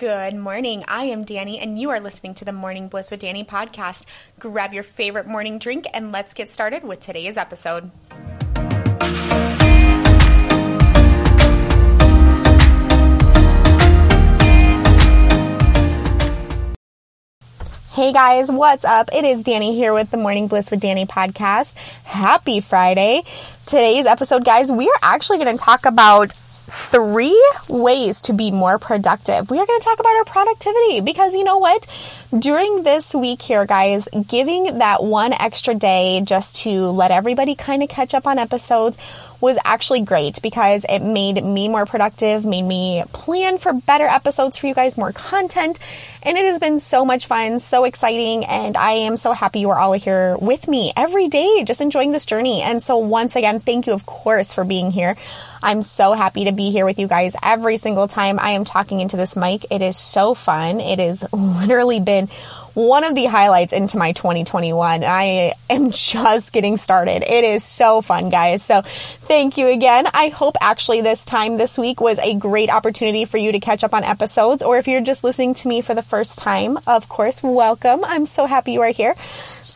Good morning. I am Danny, and you are listening to the Morning Bliss with Danny podcast. Grab your favorite morning drink and let's get started with today's episode. Hey guys, what's up? It is Danny here with the Morning Bliss with Danny podcast. Happy Friday. Today's episode, guys, we are actually going to talk about three ways to be more productive. We are going to talk about our productivity because you know what? During this week here, guys, giving that one extra day just to let everybody kind of catch up on episodes was actually great because it made me more productive, made me plan for better episodes for you guys, more content, and it has been so much fun, so exciting, and I am so happy you are all here with me every day, just enjoying this journey. And so, once again, thank you, of course, for being here. I'm so happy to be here with you guys every single time I am talking into this mic. It is so fun. It has literally been one of the highlights into my 2021. I am just getting started. It is so fun, guys. So thank you again. I hope actually this time this week was a great opportunity for you to catch up on episodes. Or if you're just listening to me for the first time, of course, welcome. I'm so happy you are here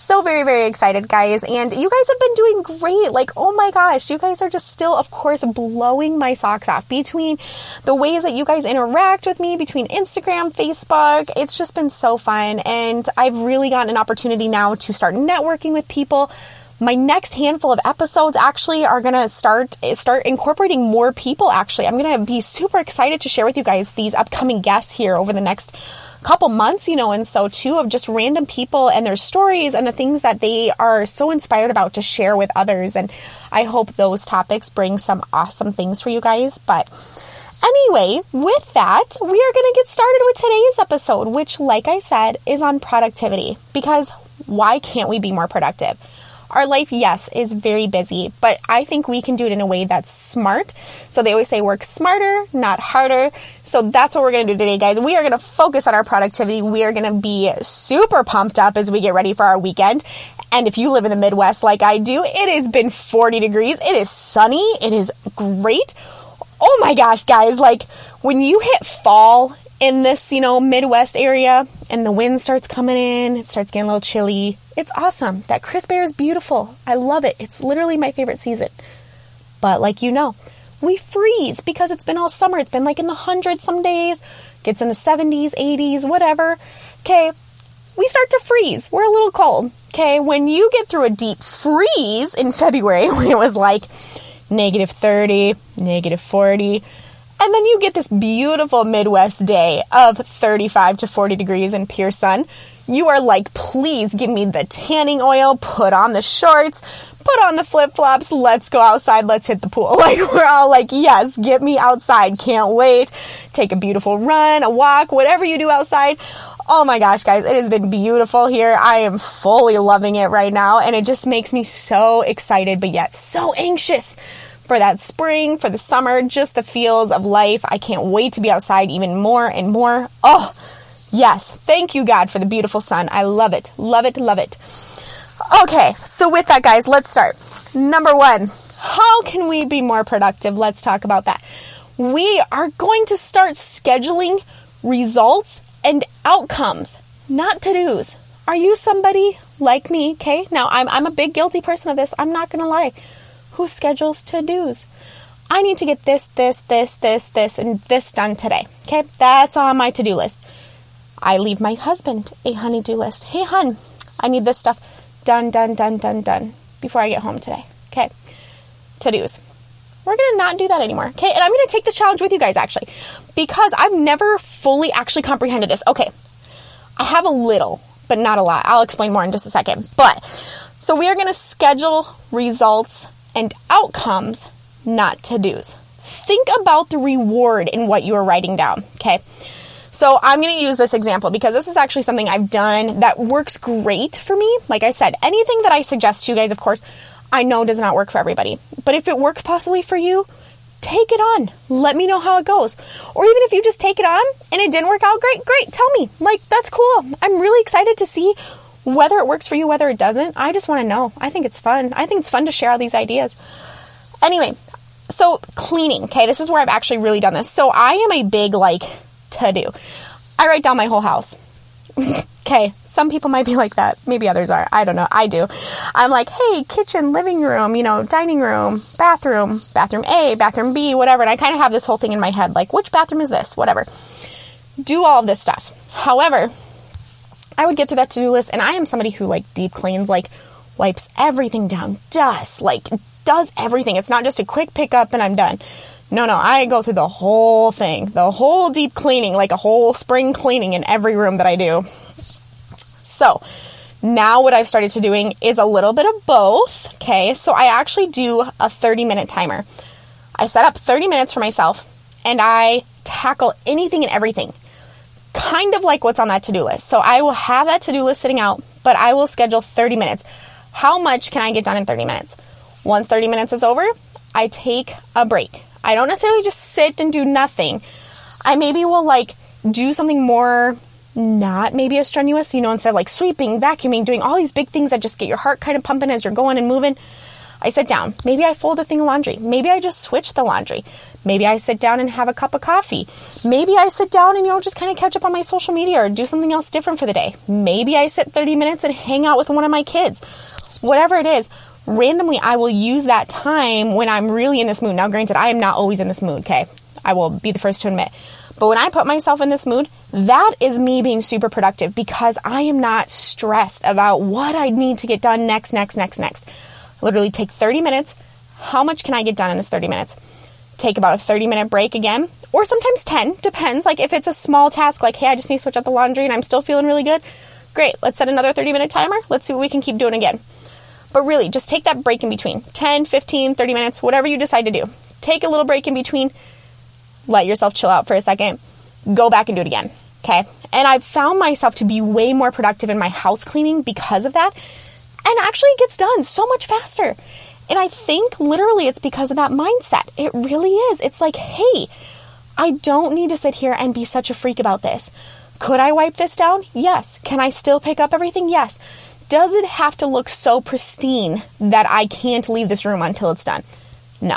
so very, very excited, guys. And you guys have been doing great. Like, oh my gosh, you guys are just still, of course, blowing my socks off between the ways that you guys interact with me, between Instagram, Facebook. It's just been so fun. And I've really gotten an opportunity now to start networking with people my next handful of episodes actually are going to start start incorporating more people actually i'm going to be super excited to share with you guys these upcoming guests here over the next couple months, you know, and so too of just random people and their stories and the things that they are so inspired about to share with others. And I hope those topics bring some awesome things for you guys. But anyway, with that, we are going to get started with today's episode, which, like I said, is on productivity. Because why can't we be more productive? Our life, yes, is very busy, but I think we can do it in a way that's smart. So they always say work smarter, not harder. So that's what we're going to do today, guys. We are going to focus on our productivity. We are going to be super pumped up as we get ready for our weekend. And if you live in the Midwest like I do, it has been 40 degrees. It is sunny. It is great. Oh my gosh, guys. Like when you hit fall in this, you know, Midwest area and the wind starts coming in, it starts getting a little chilly. It's awesome. That crisp air is beautiful. I love it. It's literally my favorite season. But like you know, we freeze because it's been all summer. It's been like in the hundreds some days, gets in the 70s, 80s, whatever. Okay, we start to freeze. We're a little cold. Okay, when you get through a deep freeze in February, when it was like negative 30, negative 40, and then you get this beautiful Midwest day of 35 to 40 degrees in pure sun, you are like, please give me the tanning oil, put on the shorts, put on the flip flops, let's go outside, let's hit the pool. Like, we're all like, yes, get me outside, can't wait. Take a beautiful run, a walk, whatever you do outside. Oh my gosh, guys, it has been beautiful here. I am fully loving it right now, and it just makes me so excited, but yet so anxious for that spring, for the summer, just the feels of life. I can't wait to be outside even more and more. Oh, yes. Thank you, God, for the beautiful sun. I love it. Love it. Love it. Okay, so with that, guys, let's start. Number one, how can we be more productive? Let's talk about that. We are going to start scheduling results and outcomes, not to dos. Are you somebody like me? Okay, now I'm, I'm a big guilty person of this. I'm not going to lie. Who schedules to dos? I need to get this, this, this, this, this, and this done today. Okay, that's on my to do list. I leave my husband a honey-do list. Hey, hun, I need this stuff done, done, done, done, done before I get home today. Okay. To dos. We're to not do that anymore. Okay. And I'm to take this challenge with you guys actually because I've never fully actually comprehended this. Okay. I have a little, but not a lot. I'll explain more in just a second. But so we are to schedule results and outcomes, not to dos. Think about the reward in what you are writing down. Okay. So I'm going to use this example because this is actually something I've done that works great for me. Like I said, anything that I suggest to you guys, of course, I know does not work for everybody. But if it works possibly for you, take it on. Let me know how it goes. Or even if you just take it on and it didn't work out great, great, tell me. Like, that's cool. I'm really excited to see whether it works for you, whether it doesn't. I just want to know. I think it's fun. I think it's fun to share all these ideas. Anyway, so cleaning, okay, this is where I've actually really done this. So I am a big, like, to do. I write down my whole house. Okay, some people might be like that. Maybe others are. I don't know. I do. I'm like, hey, kitchen, living room, you know, dining room, bathroom, bathroom A, bathroom B, whatever. And I kind of have this whole thing in my head like, which bathroom is this? Whatever. Do all of this stuff. However, I would get through that to do list, and I am somebody who like deep cleans, like wipes everything down, dust, like does everything. It's not just a quick pickup and I'm done. No, no, I go through the whole thing, the whole deep cleaning, like a whole spring cleaning in every room that I do. So now what I've started to doing is a little bit of both. Okay, so I actually do a 30 minute timer. I set up 30 minutes for myself and I tackle anything and everything, kind of like what's on that to do list. So I will have that to do list sitting out, but I will schedule 30 minutes. How much can I get done in 30 minutes? Once 30 minutes is over, I take a break. I don't necessarily just sit and do nothing. I maybe will like do something more not maybe as strenuous, you know, instead of like sweeping, vacuuming, doing all these big things that just get your heart kind of pumping as you're going and moving. I sit down. Maybe I fold a thing of laundry. Maybe I just switch the laundry. Maybe I sit down and have a cup of coffee. Maybe I sit down and, you know, just kind of catch up on my social media or do something else different for the day. Maybe I sit 30 minutes and hang out with one of my kids. Whatever it is, randomly I will use that time when I'm really in this mood. Now, granted, I am not always in this mood, okay? I will be the first to admit. But when I put myself in this mood, that is me being super productive because I am not stressed about what I need to get done next, next, next, next. Literally take 30 minutes. How much can I get done in this 30 minutes? Take about a 30 minute break again, or sometimes 10, depends. Like if it's a small task, like, hey, I just need to switch out the laundry and I'm still feeling really good, great, let's set another 30 minute timer. Let's see what we can keep doing again. But really, just take that break in between 10, 15, 30 minutes, whatever you decide to do. Take a little break in between let yourself chill out for a second, go back and do it again. Okay. And I've found myself to be way more productive in my house cleaning because of that. And actually, it gets done so much faster. And I think literally it's because of that mindset. It really is. It's like, hey, I don't need to sit here and be such a freak about this. Could I wipe this down? Yes. Can I still pick up everything? Yes. Does it have to look so pristine that I can't leave this room until it's done? No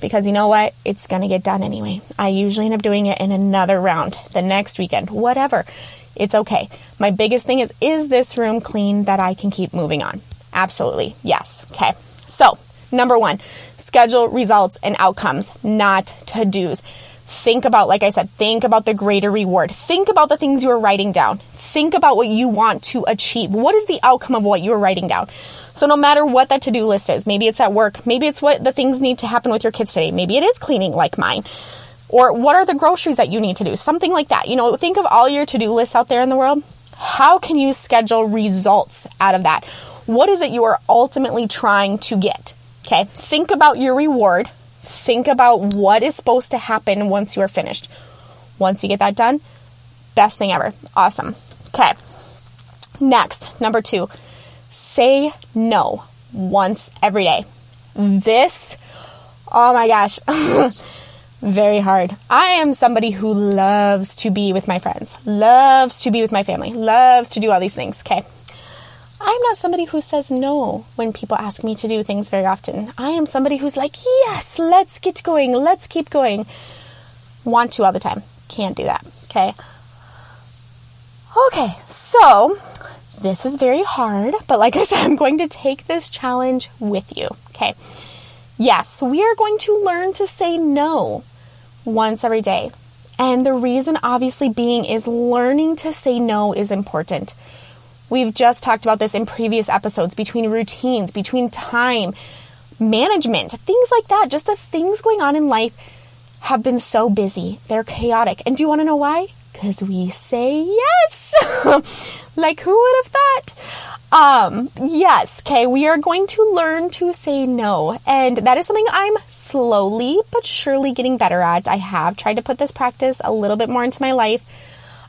because you know what? It's going to get done anyway. I usually end up doing it in another round, the next weekend, whatever. It's okay. My biggest thing is is this room clean that I can keep moving on? Absolutely. Yes. Okay. So, number 1, schedule results and outcomes, not to-dos. Think about, like I said, think about the greater reward. Think about the things you are writing down. Think about what you want to achieve. What is the outcome of what you are writing down? So no matter what that to-do list is, maybe it's at work, maybe it's what the things need to happen with your kids today, maybe it is cleaning like mine. Or what are the groceries that you need to do? Something like that. You know, think of all your to-do lists out there in the world. How can you schedule results out of that? What is it you are ultimately trying to get? Okay? Think about your reward. Think about what is supposed to happen once you are finished. Once you get that done, best thing ever. Awesome. Okay. Next, number 2 say no once every day. This, oh my gosh, very hard. I am somebody who loves to be with my friends, loves to be with my family, loves to do all these things, okay? I'm not somebody who says no when people ask me to do things very often. I am somebody who's like, yes, let's get going, let's keep going. Want to all the time. Can't do that, okay? Okay, so this is very hard, but like I said, I'm going to take this challenge with you. Okay. Yes, we are going to learn to say no once every day. And the reason, obviously, being is learning to say no is important. We've just talked about this in previous episodes between routines, between time, management, things like that. Just the things going on in life have been so busy. They're chaotic. And do you want to know why? because we say yes. like, who would have thought? Um, yes, okay, we are going to learn to say no. And that is something I'm slowly but surely getting better at. I have tried to put this practice a little bit more into my life.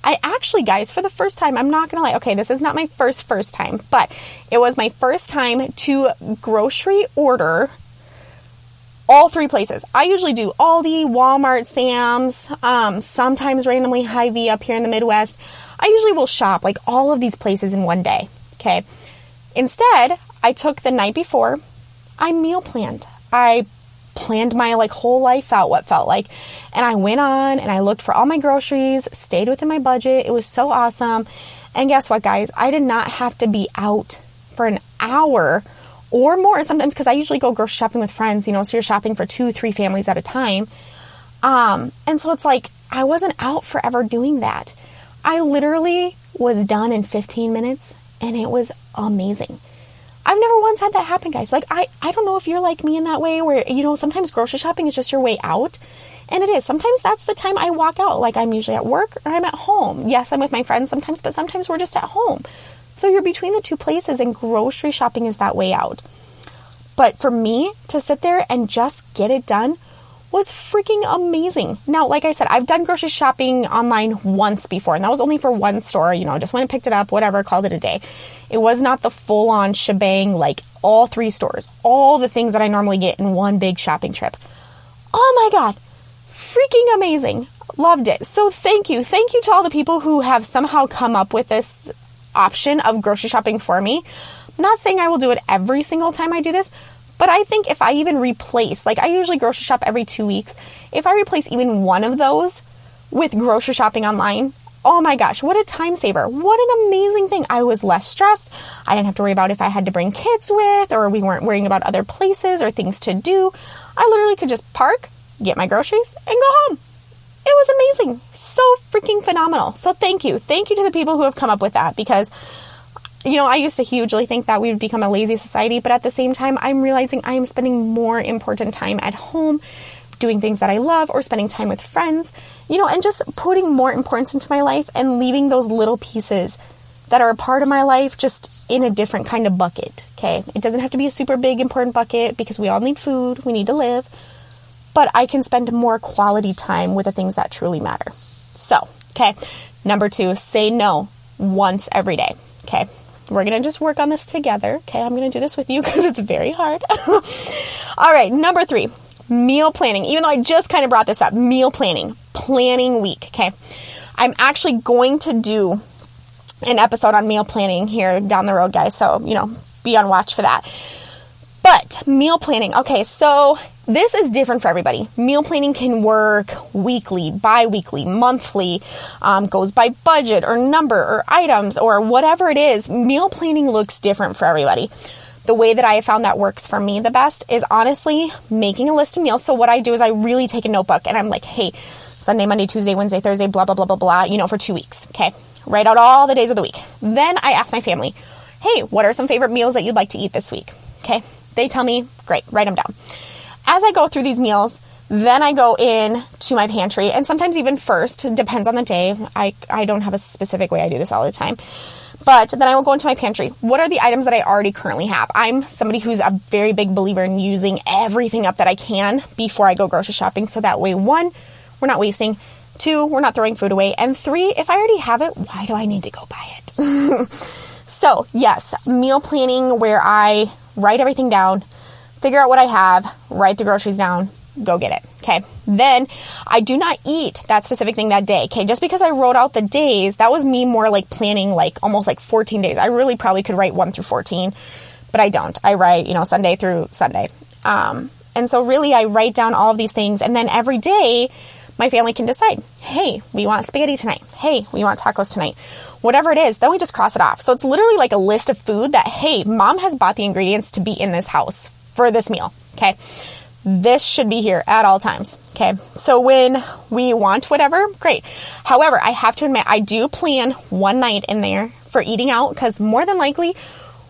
I actually, guys, for the first time, I'm not gonna lie, okay, this is not my first, first time, but it was my first time to grocery order all three places. I usually do Aldi, Walmart, Sam's, um, sometimes randomly Hy-Vee up here in the Midwest. I usually will shop like all of these places in one day. Okay. Instead, I took the night before, I meal planned. I planned my like whole life out what felt like. And I went on and I looked for all my groceries, stayed within my budget. It was so awesome. And guess what, guys? I did not have to be out for an hour or more sometimes because I usually go grocery shopping with friends, you know, so you're shopping for two, three families at a time. Um, and so it's like I wasn't out forever doing that. I literally was done in 15 minutes and it was amazing. I've never once had that happen, guys. Like, I, I don't know if you're like me in that way where, you know, sometimes grocery shopping is just your way out. And it is. Sometimes that's the time I walk out. Like, I'm usually at work or I'm at home. Yes, I'm with my friends sometimes, but sometimes we're just at home. So you're between the two places, and grocery shopping is that way out. But for me to sit there and just get it done was freaking amazing. Now, like I said, I've done grocery shopping online once before, and that was only for one store. You know, just went and picked it up, whatever, called it a day. It was not the full on shebang, like all three stores, all the things that I normally get in one big shopping trip. Oh my God, freaking amazing. Loved it. So thank you. Thank you to all the people who have somehow come up with this option of grocery shopping for me. I'm not saying I will do it every single time I do this, but I think if I even replace, like I usually grocery shop every two weeks, if I replace even one of those with grocery shopping online, oh my gosh, what a time saver. What an amazing thing. I was less stressed. I didn't have to worry about if I had to bring kids with or we weren't worrying about other places or things to do. I literally could just park, get my groceries, and go home. It was amazing. So freaking phenomenal. So thank you. Thank you to the people who have come up with that because you know, I used to hugely think that we would become a lazy society, but at the same time, I'm realizing I am spending more important time at home doing things that I love or spending time with friends, you know, and just putting more importance into my life and leaving those little pieces that are a part of my life just in a different kind of bucket. Okay. It doesn't have to be a super big, important bucket because we all need food, we need to live, but I can spend more quality time with the things that truly matter. So, okay. Number two, say no once every day. Okay. We're going to just work on this together. Okay, I'm going to do this with you because it's very hard. All right, number three, meal planning. Even though I just kind of brought this up, meal planning, planning week. Okay, I'm actually going to do an episode on meal planning here down the road, guys. So, you know, be on watch for that. But meal planning, okay, so this is different for everybody. Meal planning can work weekly, bi weekly, monthly, um, goes by budget or number or items or whatever it is. Meal planning looks different for everybody. The way that I have found that works for me the best is honestly making a list of meals. So, what I do is I really take a notebook and I'm like, hey, Sunday, Monday, Tuesday, Wednesday, Thursday, blah, blah, blah, blah, blah, you know, for two weeks. Okay. Write out all the days of the week. Then I ask my family, hey, what are some favorite meals that you'd like to eat this week? Okay. They tell me, great, write them down as I go through these meals, then I go in to my pantry, and sometimes even first, depends on the day. I, I don't have a specific way I do this all the time. But then I will go into my pantry. What are the items that I already currently have? I'm somebody who's a very big believer in using everything up that I can before I go grocery shopping. So that way, one, we're not wasting. Two, we're not throwing food away. And three, if I already have it, why do I need to go buy it? so, yes, meal planning where I write everything down, figure out what I have, write the groceries down, go get it. Okay. Then I do not eat that specific thing that day. Okay. Just because I wrote out the days, that was me more like planning like almost like 14 days. I really probably could write one through 14, but I don't. I write, you know, Sunday through Sunday. Um, and so really I write down all of these things and then every day my family can decide, hey, we want spaghetti tonight. Hey, we want tacos tonight. Whatever it is, then we just cross it off. So it's literally like a list of food that, hey, mom has bought the ingredients to be in this house for this meal. Okay. This should be here at all times. Okay. So when we want whatever, great. However, I have to admit, I do plan one night in there for eating out because more than likely,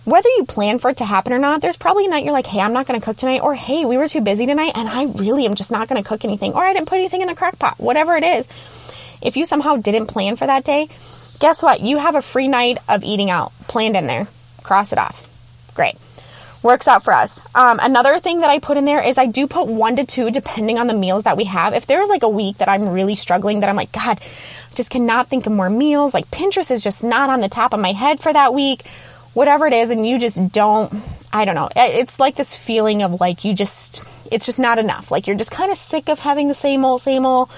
whether you plan for it to happen or not, there's probably a night you're like, hey, I'm not going to cook tonight, or hey, we were too busy tonight and I really am just not going to cook anything, or I didn't put anything in the crock pot, whatever it is. If you somehow didn't plan for that day, guess what? You have a free night of eating out planned in there. Cross it off. Great works out for us. Um, another thing that I put in there is I do put one to two depending on the meals that we have. If there's like a week that I'm really struggling, that I'm like, God, just cannot think of more meals, like Pinterest is just not on the top of my head for that week, whatever it is, and you just don't, I don't know. It's like this feeling of like you just, it's just not enough. Like you're just kind of sick of having the same old, same old.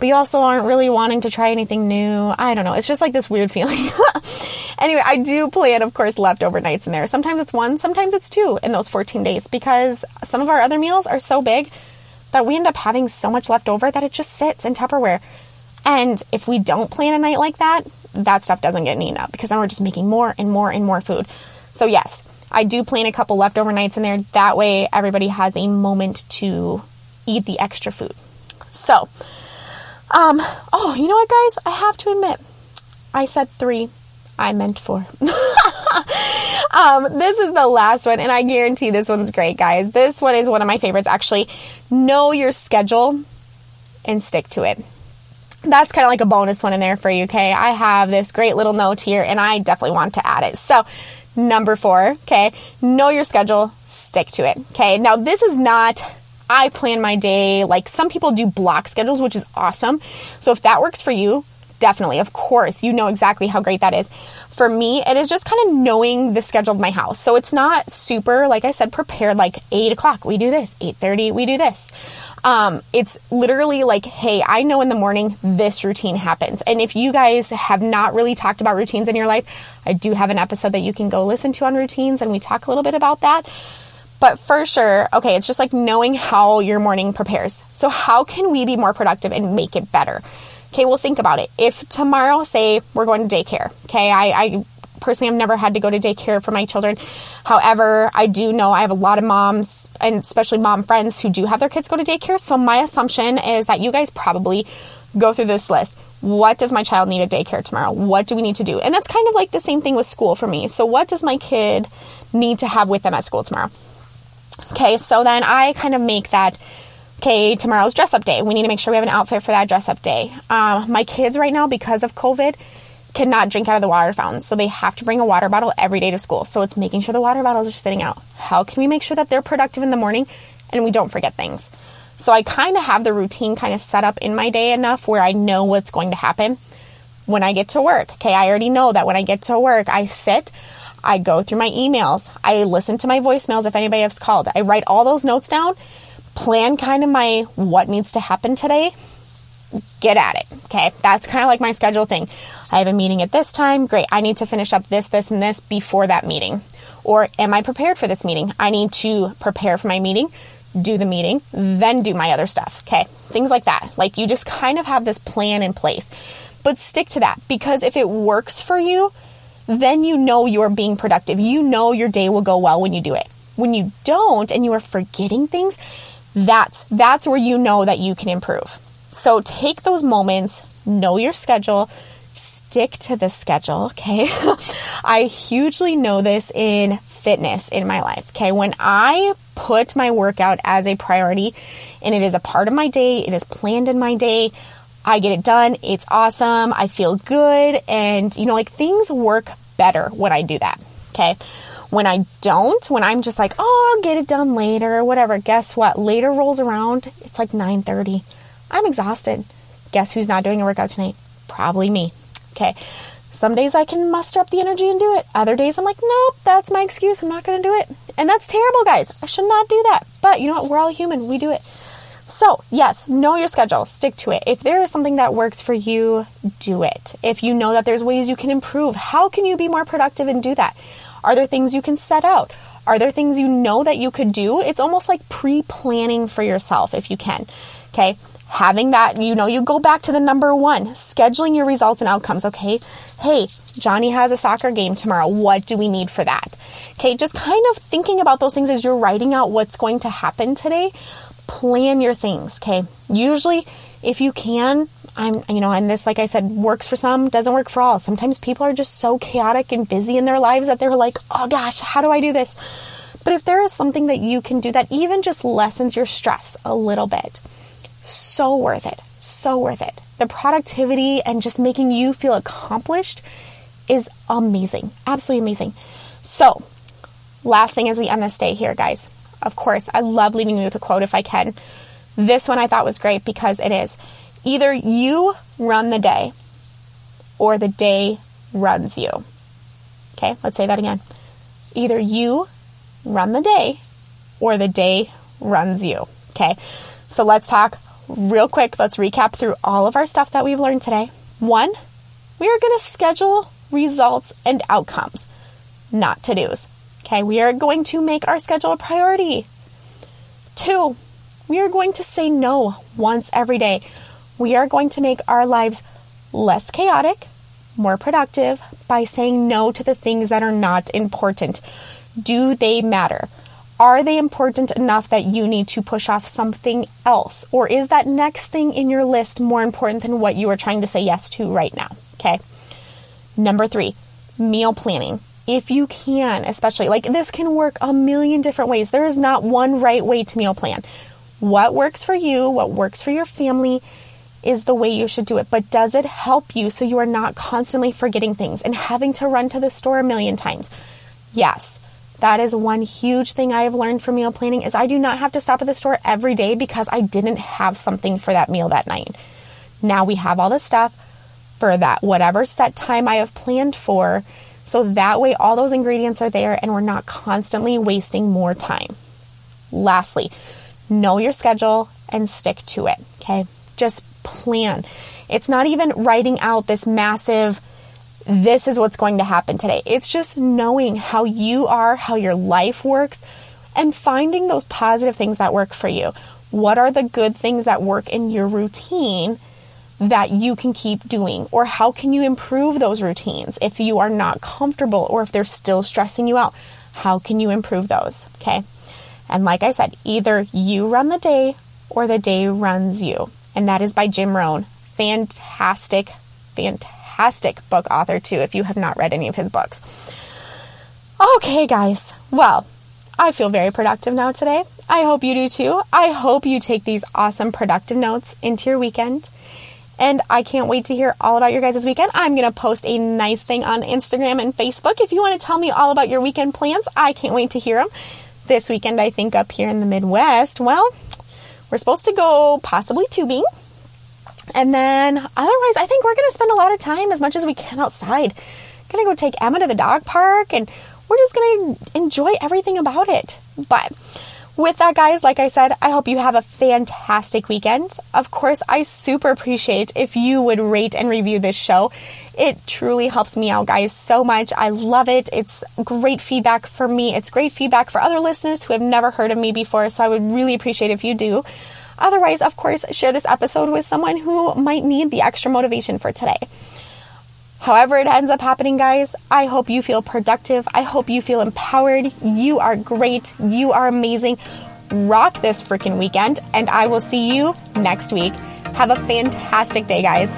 But you also aren't really wanting to try anything new. I don't know. It's just like this weird feeling. anyway, I do plan, of course, leftover nights in there. Sometimes it's one, sometimes it's two in those 14 days because some of our other meals are so big that we end up having so much left over that it just sits in Tupperware. And if we don't plan a night like that, that stuff doesn't get eaten up because then we're just making more and more and more food. So, yes, I do plan a couple leftover nights in there. That way, everybody has a moment to eat the extra food. So, um, oh, you know what, guys? I have to admit, I said three. I meant four. um, this is the last one, and I guarantee this one's great, guys. This one is one of my favorites, actually. Know your schedule and stick to it. That's kind of like a bonus one in there for you, okay? I have this great little note here, and I definitely want to add it. So, number four, okay? Know your schedule, stick to it, okay? Now, this is not I plan my day. Like some people do block schedules, which is awesome. So if that works for you, definitely, of course, you know exactly how great that is. For me, it is just kind of knowing the schedule of my house. So it's not super, like I said, prepared. Like eight o'clock, we do this. Eight thirty, we do this. Um, it's literally like, hey, I know in the morning this routine happens. And if you guys have not really talked about routines in your life, I do have an episode that you can go listen to on routines, and we talk a little bit about that. But for sure, okay, it's just like knowing how your morning prepares. So, how can we be more productive and make it better? Okay, well, think about it. If tomorrow, say, we're going to daycare, okay, I, I personally have never had to go to daycare for my children. However, I do know I have a lot of moms and especially mom friends who do have their kids go to daycare. So, my assumption is that you guys probably go through this list. What does my child need at daycare tomorrow? What do we need to do? And that's kind of like the same thing with school for me. So, what does my kid need to have with them at school tomorrow? Okay, so then I kind of make that. Okay, tomorrow's dress up day. We need to make sure we have an outfit for that dress up day. Uh, my kids right now, because of COVID, cannot drink out of the water fountain, so they have to bring a water bottle every day to school. So it's making sure the water bottles are sitting out. How can we make sure that they're productive in the morning and we don't forget things? So I kind of have the routine kind of set up in my day enough where I know what's going to happen when I get to work. Okay, I already know that when I get to work, I sit, I go through my emails. I listen to my voicemails if anybody has called. I write all those notes down, plan kind of my what needs to happen today, get at it. Okay. That's kind of like my schedule thing. I have a meeting at this time. Great. I need to finish up this, this, and this before that meeting. Or am I prepared for this meeting? I need to prepare for my meeting, do the meeting, then do my other stuff. Okay. Things like that. Like you just kind of have this plan in place. But stick to that because if it works for you, then you know you're being productive. You know your day will go well when you do it. When you don't and you are forgetting things, that's that's where you know that you can improve. So take those moments, know your schedule, stick to the schedule, okay? I hugely know this in fitness in my life, okay? When I put my workout as a priority and it is a part of my day, it is planned in my day, I get it done. It's awesome. I feel good. And, you know, like things work better when I do that. Okay. When I don't, when I'm just like, oh, I'll get it done later or whatever, guess what? Later rolls around. It's like 9:30. I'm exhausted. Guess who's not doing a workout tonight? Probably me. Okay. Some days I can muster up the energy and do it. Other days I'm like, nope, that's my excuse. I'm not going to do it. And that's terrible, guys. I should not do that. But you know what? We're all human. We do it. So, yes, know your schedule, stick to it. If there is something that works for you, do it. If you know that there's ways you can improve, how can you be more productive and do that? Are there things you can set out? Are there things you know that you could do? It's almost like pre planning for yourself if you can. Okay. Having that, you know, you go back to the number one, scheduling your results and outcomes. Okay. Hey, Johnny has a soccer game tomorrow. What do we need for that? Okay. Just kind of thinking about those things as you're writing out what's going to happen today plan your things, okay? Usually, if you can, I'm, you know, and this, like I said, works for some, doesn't work for all. Sometimes people are just so chaotic and busy in their lives that they're like, oh gosh, how do I do this? But if there is something that you can do that even just lessens your stress a little bit, so worth it. So worth it. The productivity and just making you feel accomplished is amazing. Absolutely amazing. So, last thing as we end this day here, guys of course, I love leaving you with a quote if I can. This one I thought was great because it is either you run the day or the day runs you. Okay, let's say that again. Either you run the day or the day runs you. Okay, so let's talk real quick, let's recap through all of our stuff that we've learned today. One, we are going to schedule results and outcomes, not to dos. Okay, we are going to make our schedule a priority. Two, we are going to say no once every day. We are going to make our lives less chaotic, more productive by saying no to the things that are not important. Do they matter? Are they important enough that you need to push off something else? Or is that next thing in your list more important than what you are trying to say yes to right now? Okay. Number three, meal planning. If you can, especially like this can work a million different ways. There is not one right way to meal plan. What works for you, what works for your family is the way you should do it. But does it help you so you are not constantly forgetting things and having to run to the store a million times? Yes. That is one huge thing I have learned from meal planning is I do not have to stop at the store every day because I didn't have something for that meal that night. Now we have all the stuff for that whatever set time I have planned for. So that way all those ingredients are there and we're not constantly wasting more time. Lastly, know your schedule and stick to it. Okay. Just plan. It's not even writing out this massive this is what's going to happen today. It's just knowing how you are, how your life works, and finding those positive things that work for you. What are the good things that work in your routine that you can keep doing? Or how can you improve those routines if you are not comfortable or if they're still stressing you out? How can you improve those? Okay. And like I said, either you run the day or the day runs you. And that is by Jim Rohn. Fantastic, fantastic book author, too, if you have not read any of his books. Okay, guys. Well, I feel very productive now today. I hope you do too. I hope you take these awesome productive notes into your weekend. And I can't wait to hear all about your guys' weekend. I'm going to post a nice thing on Instagram and Facebook. If you want to tell me all about your weekend plans, I can't wait to hear them. This weekend, I think up here in the Midwest, well, we're supposed to go possibly tubing. And then otherwise, I think we're going to spend a lot of time as much as we can outside. Going to go take Emma to the dog park and we're just going to enjoy everything about it. But with that, guys, like I said, I hope you have a fantastic weekend. Of course, I super appreciate if you would rate and review this show. It truly helps me out, guys, so much. I love it. It's great feedback for me. It's great feedback for other listeners who have never heard of me before. So I would really appreciate if you do. Otherwise, of course, share this episode with someone who might need the extra motivation for today. However, it ends up happening, guys, I hope you feel productive. I hope you feel empowered. You are great. You are amazing. Rock this freaking weekend, and I will see you next week. Have a fantastic day, guys.